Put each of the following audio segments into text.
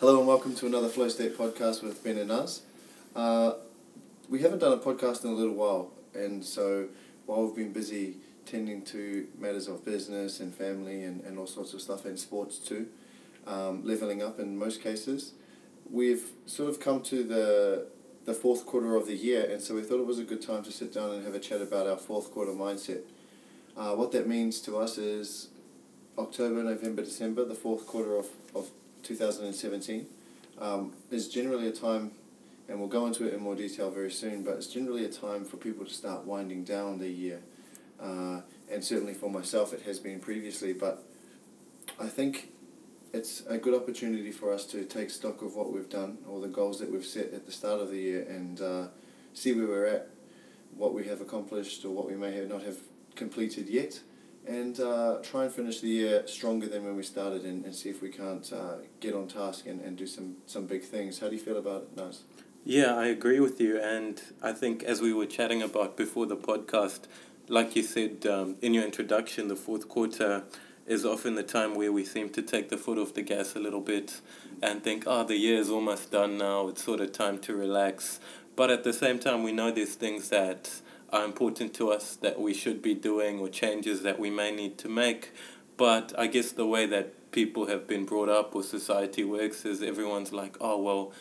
Hello and welcome to another Flowstate podcast with Ben and Naz. Uh, we haven't done a podcast in a little while, and so while we've been busy tending to matters of business and family and, and all sorts of stuff, and sports too, um, leveling up in most cases, we've sort of come to the the fourth quarter of the year, and so we thought it was a good time to sit down and have a chat about our fourth quarter mindset. Uh, what that means to us is October, November, December, the fourth quarter of 2017, um, is generally a time, and we'll go into it in more detail very soon, but it's generally a time for people to start winding down the year. Uh, and certainly for myself, it has been previously, but I think it's a good opportunity for us to take stock of what we've done or the goals that we've set at the start of the year and uh, see where we're at, what we have accomplished or what we may have not have completed yet, and uh, try and finish the year stronger than when we started and, and see if we can't uh, get on task and, and do some, some big things. How do you feel about it, Naz? Yeah, I agree with you. And I think as we were chatting about before the podcast, like you said um, in your introduction, the fourth quarter is often the time where we seem to take the foot off the gas a little bit and think, oh, the year is almost done now. It's sort of time to relax. But at the same time, we know there's things that are important to us that we should be doing or changes that we may need to make. But I guess the way that people have been brought up or society works is everyone's like, oh, well,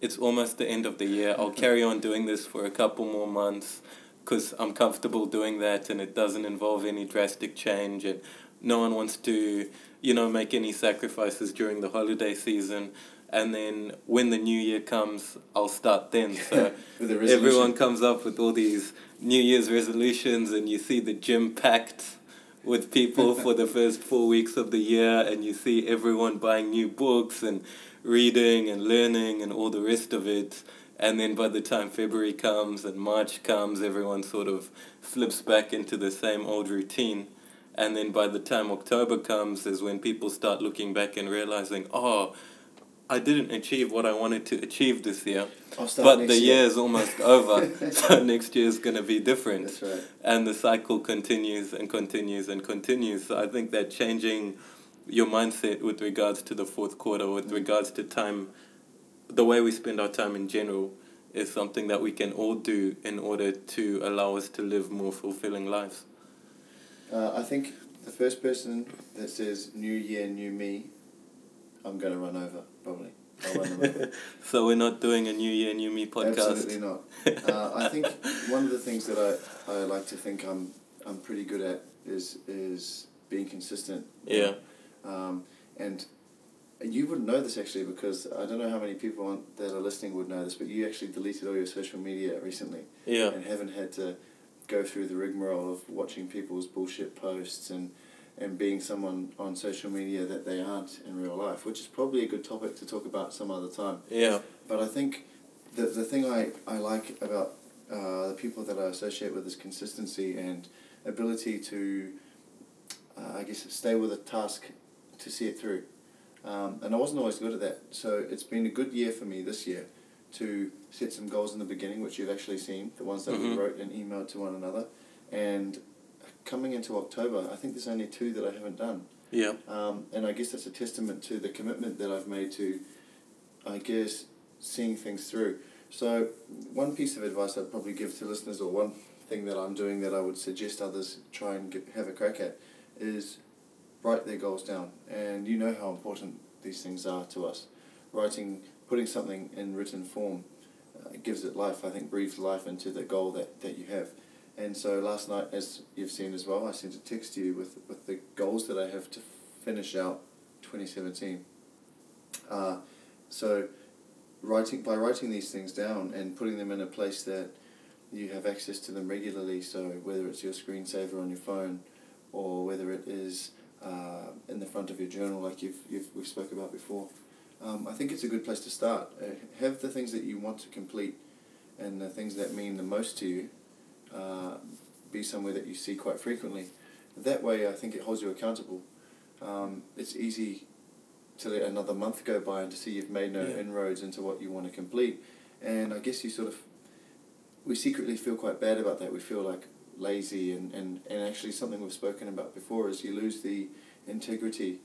it's almost the end of the year. I'll carry on doing this for a couple more months because I'm comfortable doing that and it doesn't involve any drastic change and no one wants to, you know, make any sacrifices during the holiday season. And then when the new year comes, I'll start then. So everyone comes up with all these New Year's resolutions, and you see the gym packed with people for the first four weeks of the year, and you see everyone buying new books and reading and learning and all the rest of it. And then by the time February comes and March comes, everyone sort of slips back into the same old routine. And then by the time October comes is when people start looking back and realizing, oh, I didn't achieve what I wanted to achieve this year. But the year is almost over, so next year is going to be different. That's right. And the cycle continues and continues and continues. So I think that changing your mindset with regards to the fourth quarter, with regards to time, the way we spend our time in general, is something that we can all do in order to allow us to live more fulfilling lives. Uh, I think the first person that says "New Year, New Me," I'm going to run over probably. so we're not doing a New Year, New Me podcast. Absolutely not. Uh, I think one of the things that I, I like to think I'm I'm pretty good at is is being consistent. Yeah. Um, and you wouldn't know this actually because I don't know how many people on, that are listening would know this, but you actually deleted all your social media recently. Yeah. And haven't had to go through the rigmarole of watching people's bullshit posts and and being someone on social media that they aren't in real life, which is probably a good topic to talk about some other time. Yeah. But I think the the thing I, I like about uh, the people that I associate with is consistency and ability to, uh, I guess, stay with a task to see it through. Um, and I wasn't always good at that. So it's been a good year for me this year to set some goals in the beginning, which you've actually seen, the ones that mm-hmm. we wrote and emailed to one another. And coming into October, I think there's only two that I haven't done. Yeah. Um, and I guess that's a testament to the commitment that I've made to, I guess, seeing things through. So, one piece of advice I'd probably give to listeners, or one thing that I'm doing that I would suggest others try and get, have a crack at, is write their goals down. And you know how important these things are to us. Writing, putting something in written form uh, gives it life, I think, breathes life into the goal that, that you have. And so last night, as you've seen as well, I sent a text to you with, with the goals that I have to finish out 2017. Uh, so writing by writing these things down and putting them in a place that you have access to them regularly, so whether it's your screensaver on your phone or whether it is uh, in the front of your journal like you've, you've we've spoke about before, um, I think it's a good place to start. Uh, have the things that you want to complete and the things that mean the most to you uh, be somewhere that you see quite frequently. That way, I think it holds you accountable. Um, it's easy to let another month go by and to see you've made no yeah. inroads into what you want to complete. And I guess you sort of, we secretly feel quite bad about that. We feel like lazy, and, and, and actually, something we've spoken about before is you lose the integrity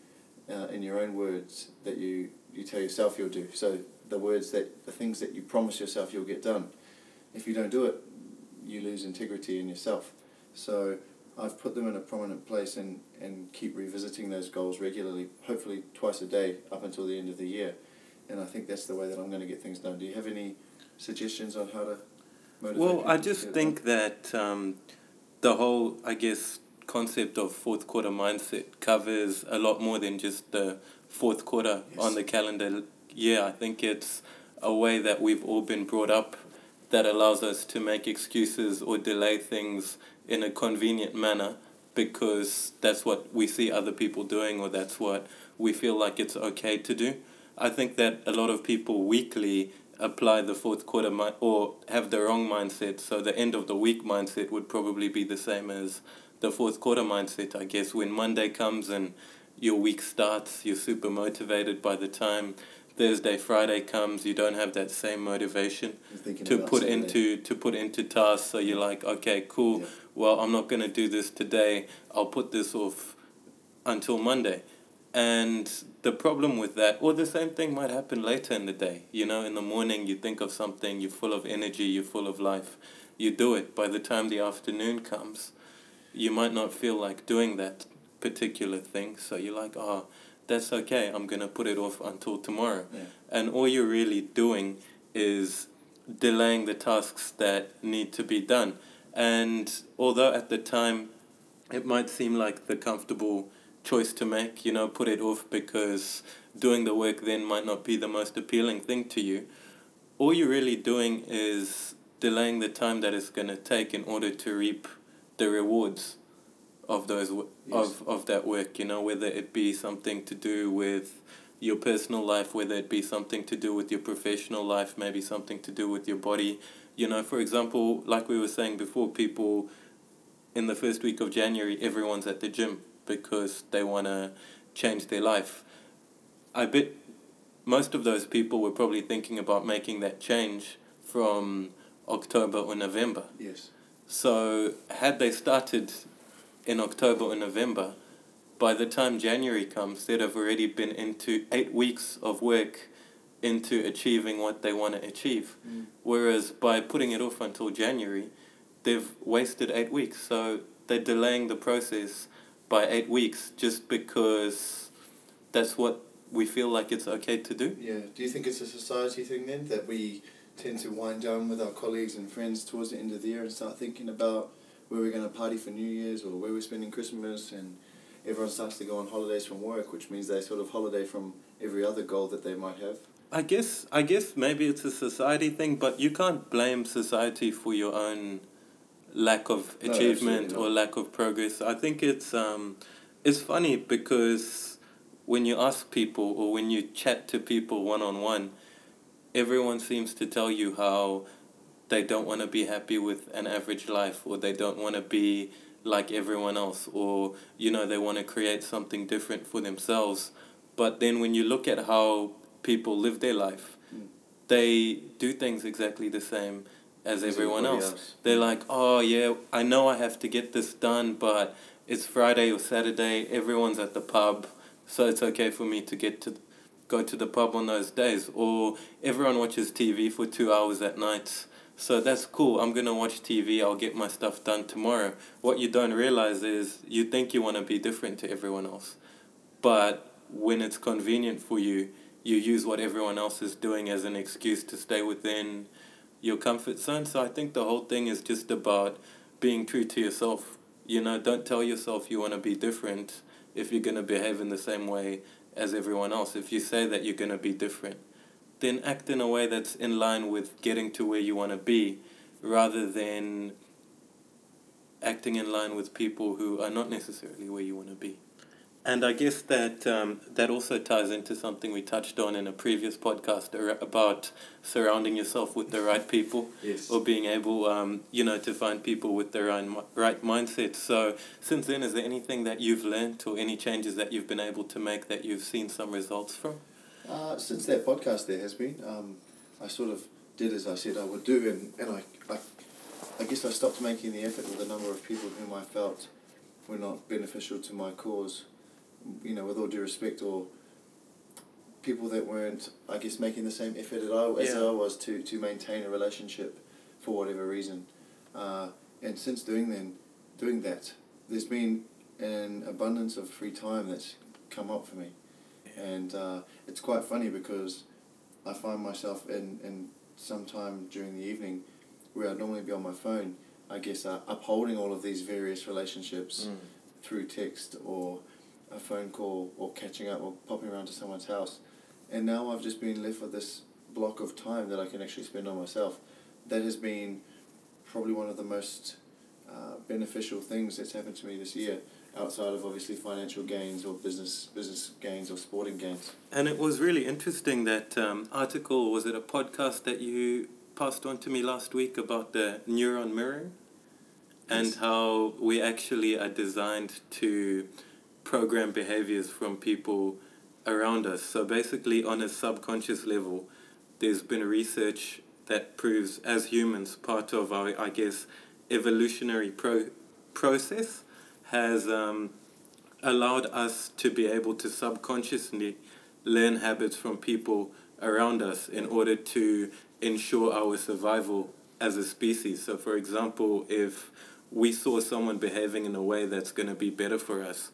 uh, in your own words that you you tell yourself you'll do. So the words that the things that you promise yourself you'll get done. If you don't do it, you lose integrity in yourself. So I've put them in a prominent place and, and keep revisiting those goals regularly, hopefully twice a day up until the end of the year. And I think that's the way that I'm going to get things done. Do you have any suggestions on how to motivate Well, I just think that um, the whole, I guess, concept of fourth quarter mindset covers a lot more than just the fourth quarter Yes. on the calendar Yeah, I think it's a way that we've all been brought up that allows us to make excuses or delay things in a convenient manner because that's what we see other people doing or that's what we feel like it's okay to do. I think that a lot of people weekly apply the fourth quarter mi- or have the wrong mindset. So the end of the week mindset would probably be the same as the fourth quarter mindset. I guess when Monday comes and your week starts, you're super motivated. By the time Thursday, Friday comes, you don't have that same motivation to put Saturday. into to put into tasks. So you're like, okay, cool. Yeah. Well, I'm not gonna do this today. I'll put this off until Monday. And the problem with that, or the same thing might happen later in the day. You know, in the morning you think of something, you're full of energy, you're full of life, you do it. By the time the afternoon comes, you might not feel like doing that particular thing. So you're like, oh, that's okay. I'm going to put it off until tomorrow. Yeah. And all you're really doing is delaying the tasks that need to be done. And although at the time it might seem like the comfortable choice to make, you know, put it off because doing the work then might not be the most appealing thing to you, all you're really doing is delaying the time that it's going to take in order to reap the rewards of those Yes. of of that work you know whether it be something to do with your personal life whether it be something to do with your professional life maybe something to do with your body you know for example like we were saying before people in the first week of January everyone's at the gym because they want to change their life i bet most of those people were probably thinking about making that change from October or November Yes. so had they started in October or November, by the time January comes, they'd have already been into eight weeks of work into achieving what they want to achieve. Mm. Whereas by putting it off until January, they've wasted eight weeks. So they're delaying the process by eight weeks just because that's what we feel like it's okay to do. Yeah. Do you think it's a society thing then that we tend to wind down with our colleagues and friends towards the end of the year and start thinking about where we're going to party for New Year's or where we're spending Christmas and everyone starts to go on holidays from work, which means they sort of holiday from every other goal that they might have. I guess I guess maybe it's a society thing, but you can't blame society for your own lack of achievement absolutely or lack of progress. I think it's um it's funny because when you ask people or when you chat to people one on one, everyone seems to tell you how they don't want to be happy with an average life or they don't want to be like everyone else or you know they want to create something different for themselves but then when you look at how people live their life Mm. they do things exactly the same as As everyone else. else. They're like, oh yeah, I know I have to get this done, but it's Friday or Saturday. Everyone's at the pub, so it's okay for me to get to go to the pub on those days. Or everyone watches TV for two hours at night. So that's cool. I'm gonna watch TV. I'll get my stuff done tomorrow. What you don't realize is you think you want to be different to everyone else, but when it's convenient for you, you use what everyone else is doing as an excuse to stay within your comfort zone. So I think the whole thing is just about being true to yourself. You know, don't tell yourself you want to be different if you're going to behave in the same way as everyone else. If you say that you're going to be different, then act in a way that's in line with getting to where you want to be rather than acting in line with people who are not necessarily where you want to be. And I guess that um, that also ties into something we touched on in a previous podcast about surrounding yourself with the right people Yes. or being able, um, you know, to find people with their own mi- right mindset. So since then, is there anything that you've learned or any changes that you've been able to make that you've seen some results from? Uh, since that podcast there has been, um, I sort of did as I said I would do, and, and I, I, I guess I stopped making the effort with a number of people whom I felt were not beneficial to my cause. You know, with all due respect, or people that weren't, I guess, making the same effort as I, as Yeah. I was to, to maintain a relationship for whatever reason. Uh, and since doing then, doing that, there's been an abundance of free time that's come up for me. And uh, it's quite funny because I find myself in, in some time during the evening where I'd normally be on my phone, I guess, uh, upholding all of these various relationships Mm. through text or a phone call or catching up or popping around to someone's house. And now I've just been left with this block of time that I can actually spend on myself. That has been probably one of the most uh, beneficial things that's happened to me this year, outside of obviously financial gains or business business gains or sporting gains. And it was really interesting that um, article, was it a podcast that you passed on to me last week about the neuron mirror? And Yes. how we actually are designed to program behaviors from people around us. So basically, on a subconscious level, there's been research that proves as humans, part of our, I guess, evolutionary pro- process has um, allowed us to be able to subconsciously learn habits from people around us in order to ensure our survival as a species. So, for example, if we saw someone behaving in a way that's going to be better for us,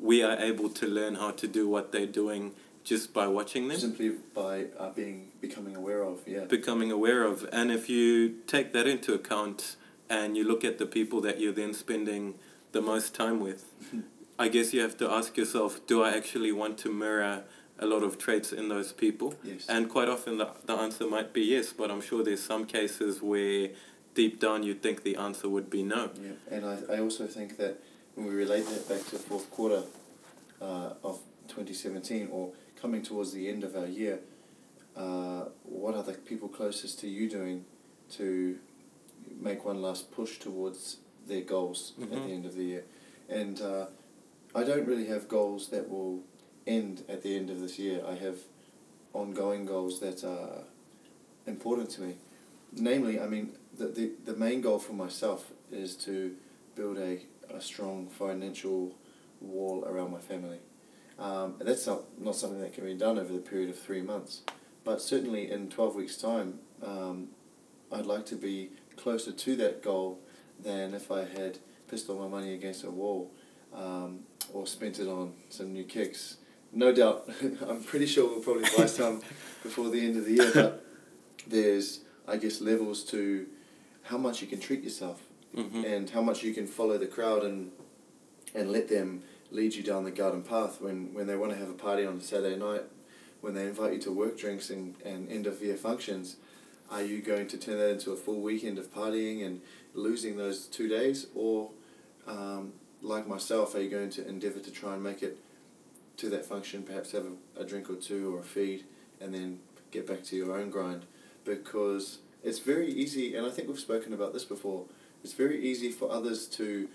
we are able to learn how to do what they're doing just by watching them Simply by uh, being becoming aware of, yeah. becoming aware of. And if you take that into account and you look at the people that you're then spending the most time with, I guess you have to ask yourself, do I actually want to mirror a lot of traits in those people? Yes. And quite often the, the answer might be yes, but I'm sure there's some cases where deep down you think the answer would be no. Yeah, and I, I also think that when we relate that back to the fourth quarter uh, of 2017 or coming towards the end of our year, uh, what are the people closest to you doing to make one last push towards their goals at Mhm. the end of the year? And uh, I don't really have goals that will end at the end of this year. I have ongoing goals that are important to me. Namely, I mean, the, the, the main goal for myself is to build a, a strong financial wall around my family. Um, and that's not, not something that can be done over the period of three months. But certainly in 12 weeks' time, um, I'd like to be closer to that goal than if I had pissed all my money against a wall um, or spent it on some new kicks. No doubt, I'm pretty sure we'll probably buy some before the end of the year, but there's, I guess, levels to how much you can treat yourself Mm-hmm. and how much you can follow the crowd and and let them lead you down the garden path when, when they want to have a party on a Saturday night, when they invite you to work drinks and, and end of year functions, are you going to turn that into a full weekend of partying and losing those two days? Or, um, like myself, are you going to endeavour to try and make it to that function, perhaps have a, a drink or two or a feed, and then get back to your own grind? Because it's very easy, and I think we've spoken about this before, it's very easy for others to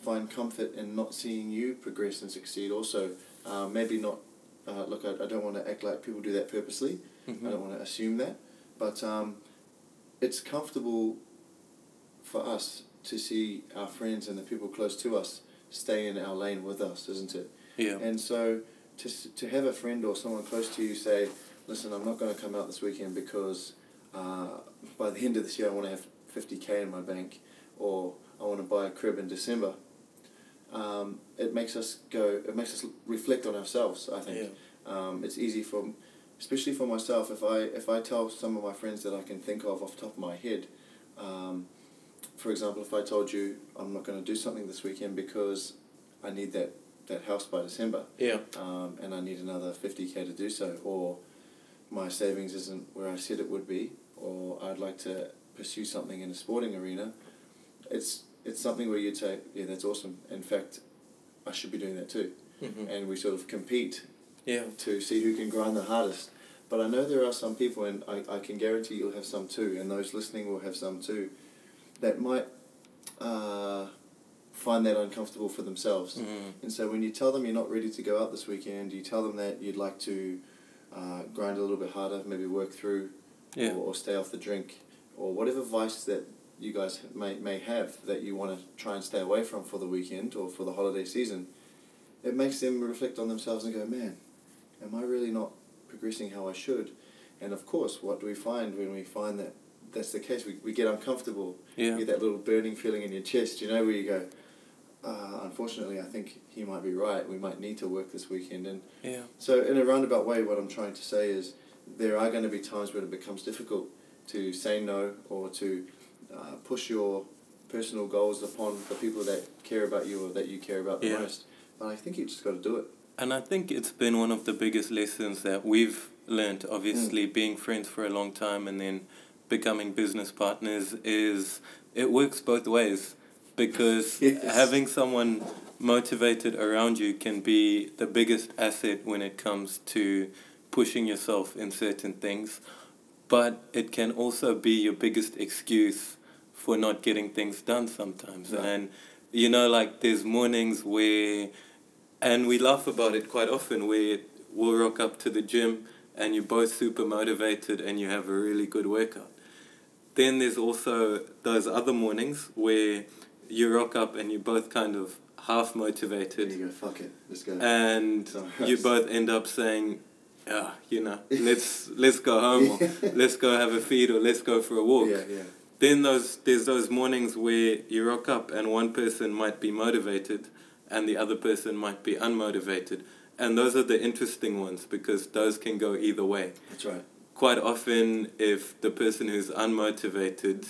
find comfort in not seeing you progress and succeed also. Um, maybe not, uh, look, I, I don't want to act like people do that purposely. Mm-hmm. I don't want to assume that. But um, it's comfortable for us to see our friends and the people close to us stay in our lane with us, isn't it? Yeah. And so to, to have a friend or someone close to you say, listen, I'm not going to come out this weekend because uh, by the end of this year I want to have 50k in my bank or I want to buy a crib in December. Um, it makes us go, it makes us reflect on ourselves, I think. Um, it's easy for, especially for myself, if I, if I tell some of my friends that I can think of off the top of my head, um, for example, if I told you I'm not going to do something this weekend because I need that, that house by December, Yeah. um, and I need another 50k to do so, or my savings isn't where I said it would be, or I'd like to pursue something in a sporting arena, it's it's something where you'd say, yeah, that's awesome. In fact, I should be doing that too, Mm-hmm. and we sort of compete Yeah. to see who can grind the hardest. But I know there are some people, and I, I can guarantee you'll have some too, and those listening will have some too, that might uh, find that uncomfortable for themselves. Mm-hmm. And so when you tell them you're not ready to go out this weekend, you tell them that you'd like to uh, grind a little bit harder, maybe work through, Yeah. or, or stay off the drink, or whatever vice that you guys may, may have that you want to try and stay away from for the weekend or for the holiday season, it makes them reflect on themselves and go, man, am I really not progressing how I should. And of course, what do we find when we find that that's the case? We, we get uncomfortable. Yeah. You get that little burning feeling in your chest, you know, where you go, uh, unfortunately, I think he might be right. We might need to work this weekend. And Yeah. so, in a roundabout way, what I'm trying to say is there are going to be times when it becomes difficult to say no or to uh, push your personal goals upon the people that care about you or that you care about the Yeah. most. But I think you just got to do it. And I think it's been one of the biggest lessons that we've learned, Mm. obviously, being friends for a long time and then becoming business partners, is it works both ways. Because Yes. having someone motivated around you can be the biggest asset when it comes to pushing yourself in certain things. But it can also be your biggest excuse for not getting things done sometimes. Right. And, you know, like there's mornings where and we laugh about it quite often where we'll rock up to the gym and you're both super motivated and you have a really good workout. Then there's also those other mornings where you rock up and you're both kind of half motivated you go, fuck it, let's go. and you both end up saying, ah, you know, let's let's go home or let's go have a feed or let's go for a walk yeah, yeah. then those there's those mornings where you rock up and one person might be motivated and the other person might be unmotivated. And those are the interesting ones because those can go either way. That's right. quite often if the person who's unmotivated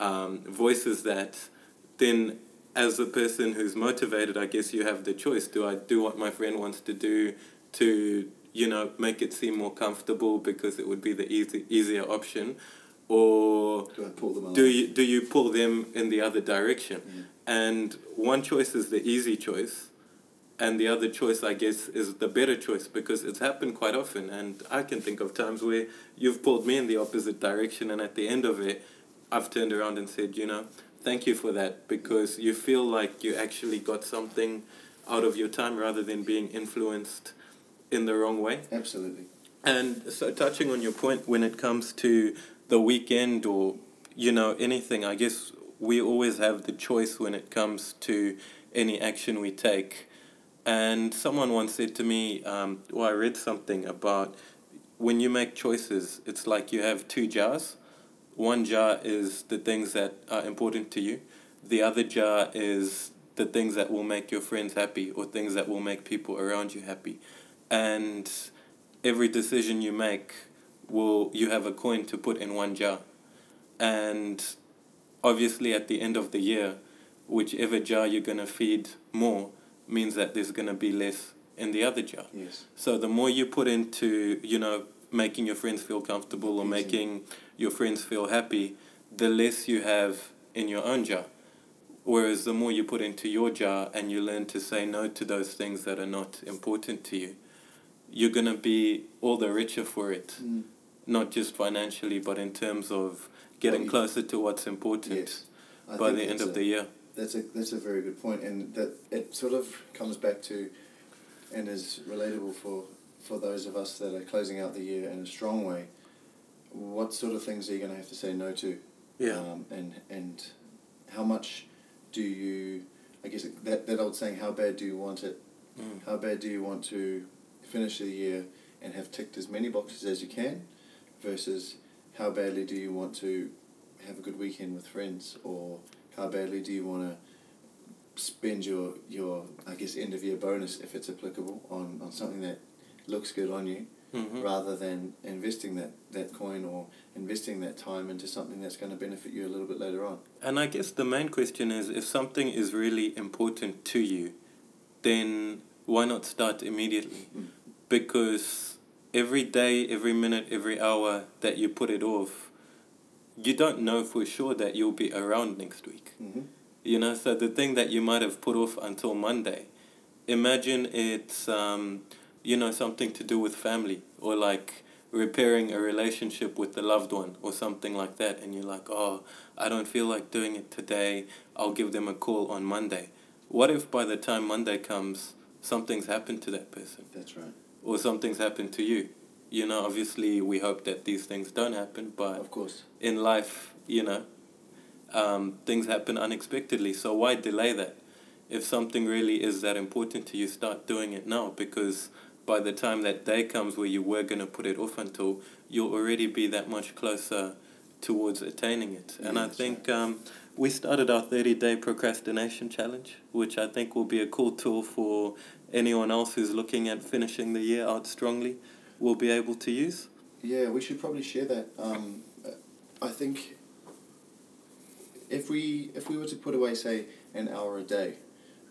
um, voices that then as the person who's motivated i guess you have the choice. Do i do what my friend wants to do to you know make it seem more comfortable because it would be the easy, easier option or Do I pull them do you do you pull them in the other direction Yeah. and one choice is the easy choice and the other choice i guess is the better choice because it's happened quite often and i can think of times where you've pulled me in the opposite direction and at the end of it i've turned around and said you know thank you for that because you feel like you actually got something out of your time rather than being influenced in the wrong way Absolutely. and so, touching on your point, when it comes to the weekend or you know anything, I guess we always have the choice when it comes to any action we take. And someone once said to me, um, or I read something about when you make choices, it's like you have two jars. One jar is the things that are important to you. The other jar is the things that will make your friends happy or things that will make people around you happy. And every decision you make will you have a coin to put in one jar. And obviously at the end of the year whichever jar you're going to feed more means that there's going to be less in the other jar. Yes. so the more you put into you know making your friends feel comfortable or making your friends feel happy the less you have in your own jar. Whereas the more you put into your jar and you learn to say no to those things that are not important to you you're going to be all the richer for it. Mm. Not just financially but in terms of getting Well, closer to what's important Yes. By the end of a- the year That's a that's a very good point, and that it sort of comes back to, and is relatable for for those of us that are closing out the year in a strong way. What sort of things are you going to have to say no to? yeah Um, and and how much do you? I guess that that old saying, "How bad do you want it?" Mm. How bad do you want to finish the year and have ticked as many boxes as you can, versus how badly do you want to have a good weekend with friends, or how badly do you want to spend your your I guess end of year bonus if it's applicable on, on something that looks good on you, Mhm. rather than investing that, that coin or investing that time into something that's going to benefit you a little bit later on. And I guess the main question is if something is really important to you, then why not start immediately? Mm. Because every day, every minute, every hour that you put it off, you don't know for sure that you'll be around next week. Mm-hmm. You know, so the thing that you might have put off until Monday, imagine it's, um, you know, something to do with family or like repairing a relationship with the loved one or something like that. And you're like, oh, I don't feel like doing it today. I'll give them a call on Monday. What if by the time Monday comes, something's happened to that person That's right. Or something's happened to you? You know, obviously, we hope that these things don't happen, but Of course. in life, you know, um, things happen unexpectedly. So why delay that? If something really is that important to you, start doing it now because by the time that day comes where you were going to put it off until, you'll already be that much closer towards attaining it. And Yeah, I think um, we started our 30 day procrastination challenge, which I think will be a cool tool for anyone else who's looking at finishing the year out strongly will be able to use. Yeah, we should probably share that. Um, I think if we if we were to put away say an hour a day,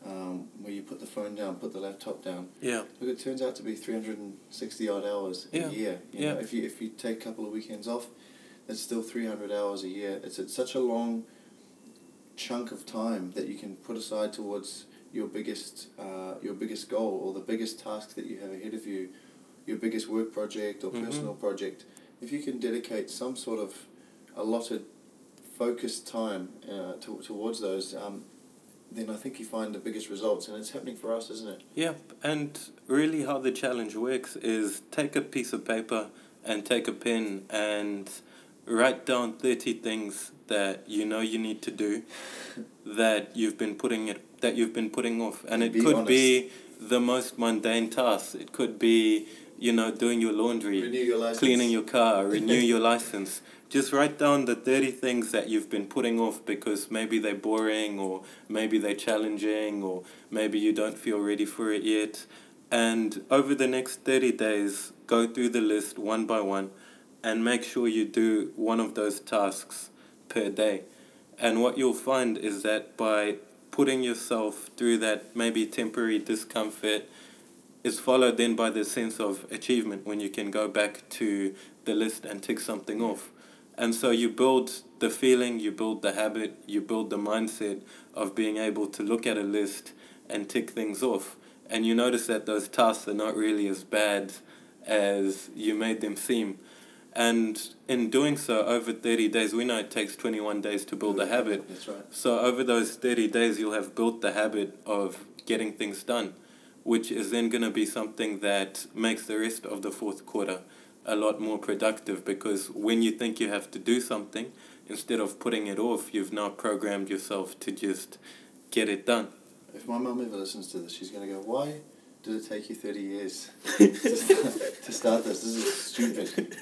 um, where you put the phone down, put the laptop down, Yeah. look, it turns out to be three hundred and sixty odd hours Yeah, a year. You yeah. know, if you if you take a couple of weekends off, that's still three hundred hours a year. It's, it's such a long chunk of time that you can put aside towards your biggest uh, your biggest goal or the biggest task that you have ahead of you, your biggest work project or Mhm. personal project. If you can dedicate some sort of allotted focused time uh, to, towards those, um, then I think you find the biggest results, and it's happening for us, isn't it? Yeah, and really how the challenge works is take a piece of paper and take a pen and write down 30 things that you know you need to do that you've been putting it that you've been putting off and it Be could honest. be the most mundane tasks it could be you know doing your laundry Renew your license. cleaning your car, renew your license. Just write down the 30 things that you've been putting off because maybe they're boring or maybe they're challenging or maybe you don't feel ready for it yet. And over the next 30 days, go through the list one by one and make sure you do one of those tasks per day. And what you'll find is that by putting yourself through that maybe temporary discomfort, is followed then by the sense of achievement when you can go back to the list and tick something off. And so you build the feeling, you build the habit, you build the mindset of being able to look at a list and tick things off. And you notice that those tasks are not really as bad as you made them seem. And in doing so, over 30 days, we know it takes 21 days to build a mm. habit. That's right. So over those 30 days, you'll have built the habit of getting things done, which is then going to be something that makes the rest of the fourth quarter a lot more productive because when you think you have to do something, instead of putting it off, you've now programmed yourself to just get it done. If my mum ever listens to this, she's going to go, Why did it take you 30 years to, start, to start this? This is stupid.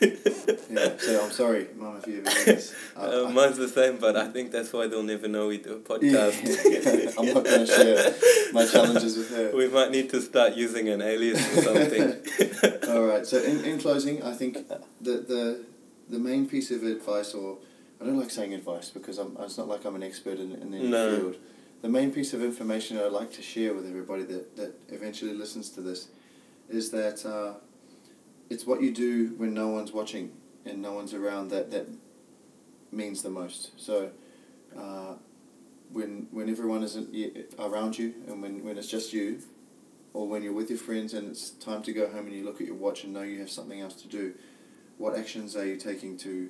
Yeah, so I'm sorry, mum, if you ever hear this. I- Uh, I- mine's the same, but I think that's why they'll never know we do a Yeah, podcast. I'm not going to share my challenges with her. we might need to start using an alias or something. All right. So in, in closing, I think the, the the main piece of advice, or I don't like saying advice because I'm it's not like I'm an expert in in any No. field. The main piece of information I'd like to share with everybody that, that eventually listens to this is that uh, it's what you do when no one's watching and no one's around that that means the most. So. Uh, when when everyone isn't around you and when, when it's just you, or when you're with your friends and it's time to go home and you look at your watch and know you have something else to do, what actions are you taking to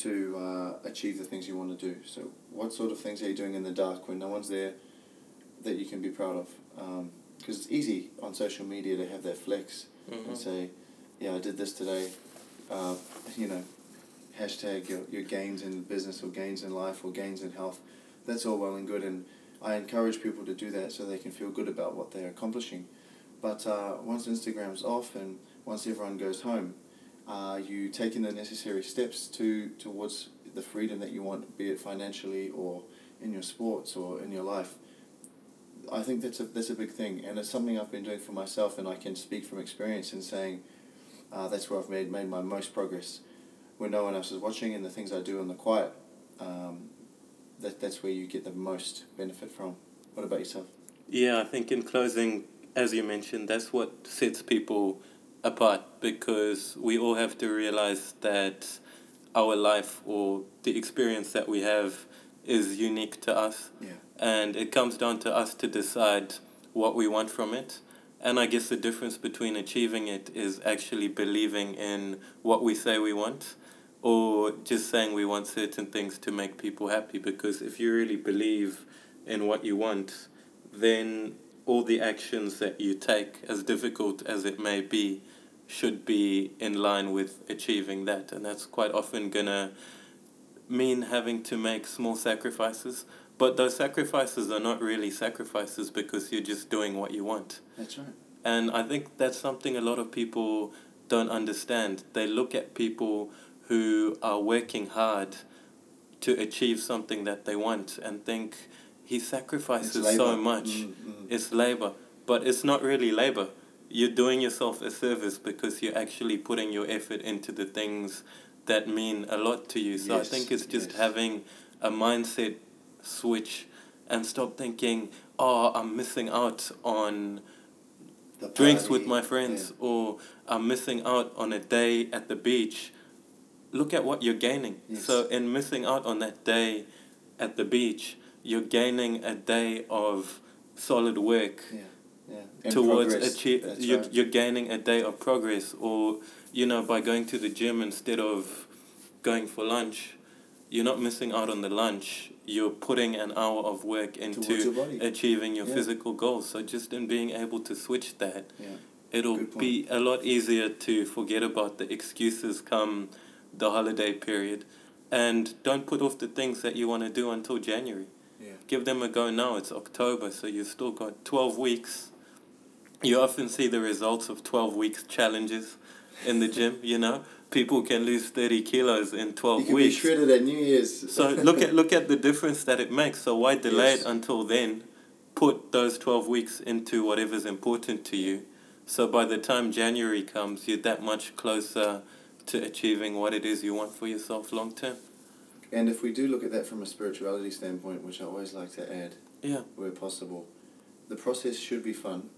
to uh, achieve the things you want to do? So, what sort of things are you doing in the dark when no one's there that you can be proud of? Because it's easy on social media to have that flex Mhm. and say, "Yeah, I did this today." Uh, you know, hashtag your, your gains in business or gains in life or gains in health. That's all well and good, and I encourage people to do that so they can feel good about what they're accomplishing. But uh, once Instagram's off and once everyone goes home, are you taking the necessary steps to towards the freedom that you want, be it financially or in your sports or in your life? I think that's a that's a big thing, and it's something I've been doing for myself, and I can speak from experience in saying uh, that's where I've made made my most progress when no one else is watching, and the things I do in the quiet. Um, that that's where you get the most benefit from. What about yourself? Yeah, I think in closing, as you mentioned, that's what sets people apart because we all have to realize that our life or the experience that we have is unique to us. Yeah. And it comes down to us to decide what we want from it. And I guess the difference between achieving it is actually believing in what we say we want or just saying we want certain things to make people happy. Because if you really believe in what you want, then all the actions that you take, as difficult as it may be, should be in line with achieving that. And that's quite often going to mean having to make small sacrifices. But those sacrifices are not really sacrifices because you're just doing what you want. That's right. And I think that's something a lot of people don't understand. They look at people who are working hard to achieve something that they want and think he sacrifices so much. Mm, mm. It's labor, but it's not really labor. You're doing yourself a service because you're actually putting your effort into the things that mean a lot to you. So Yes, I think it's just yes. having a mindset switch and stop thinking, oh, I'm missing out on drinks with my friends or I'm missing out on a day at the beach. Look at what you're gaining. Yes. So in missing out on that day at the beach, you're gaining a day of solid work Yeah, yeah. Towards achieve you're, right. you're gaining a day of progress or you know by going to the gym instead of going for lunch you're not missing out on the lunch you're putting an hour of work into your achieving your Yeah. physical goals so just in being able to switch that Yeah. it'll be a lot easier to forget about the excuses come the holiday period and don't put off the things that you want to do until January Yeah. give them a go now. It's October, so you've still got 12 weeks. You often see the results of 12 weeks challenges in the gym, you know? People can lose 30 kilos in 12 You 12 can be weeks. shredded at New Year's. So look at look at the difference that it makes. So why delay Yes. it until then? Put those 12 weeks into whatever's important to you. So by the time January comes, you're that much closer to achieving what it is you want for yourself long term. And if we do look at that from a spirituality standpoint, which I always like to add Yeah. where possible, the process should be fun.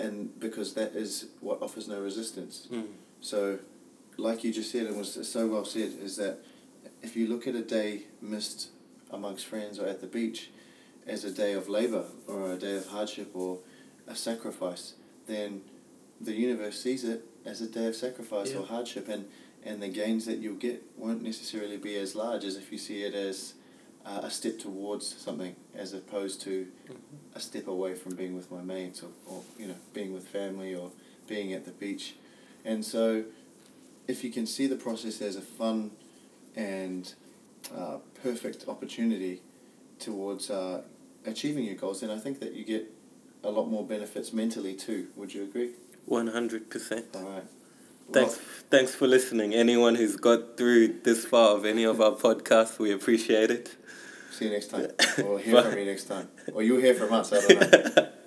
And because that is what offers no resistance. Mm. So, like you just said, and was so well said, is that if you look at a day missed amongst friends or at the beach as a day of labor or a day of hardship or a sacrifice, then the universe sees it as a day of sacrifice or hardship, and, and the gains that you'll get won't necessarily be as large as if you see it as uh, a step towards something as opposed to Mm-hmm. a step away from being with my mates or, or you know being with family or being at the beach and so if you can see the process as a fun and uh, perfect opportunity towards uh, achieving your goals then I think that you get a lot more benefits mentally too would you agree 100%. all right Thanks, thanks for listening. Anyone who's got through this far of any of our podcasts, we appreciate it. See you next time. Or hear from me next time. Or you'll hear from us I don't know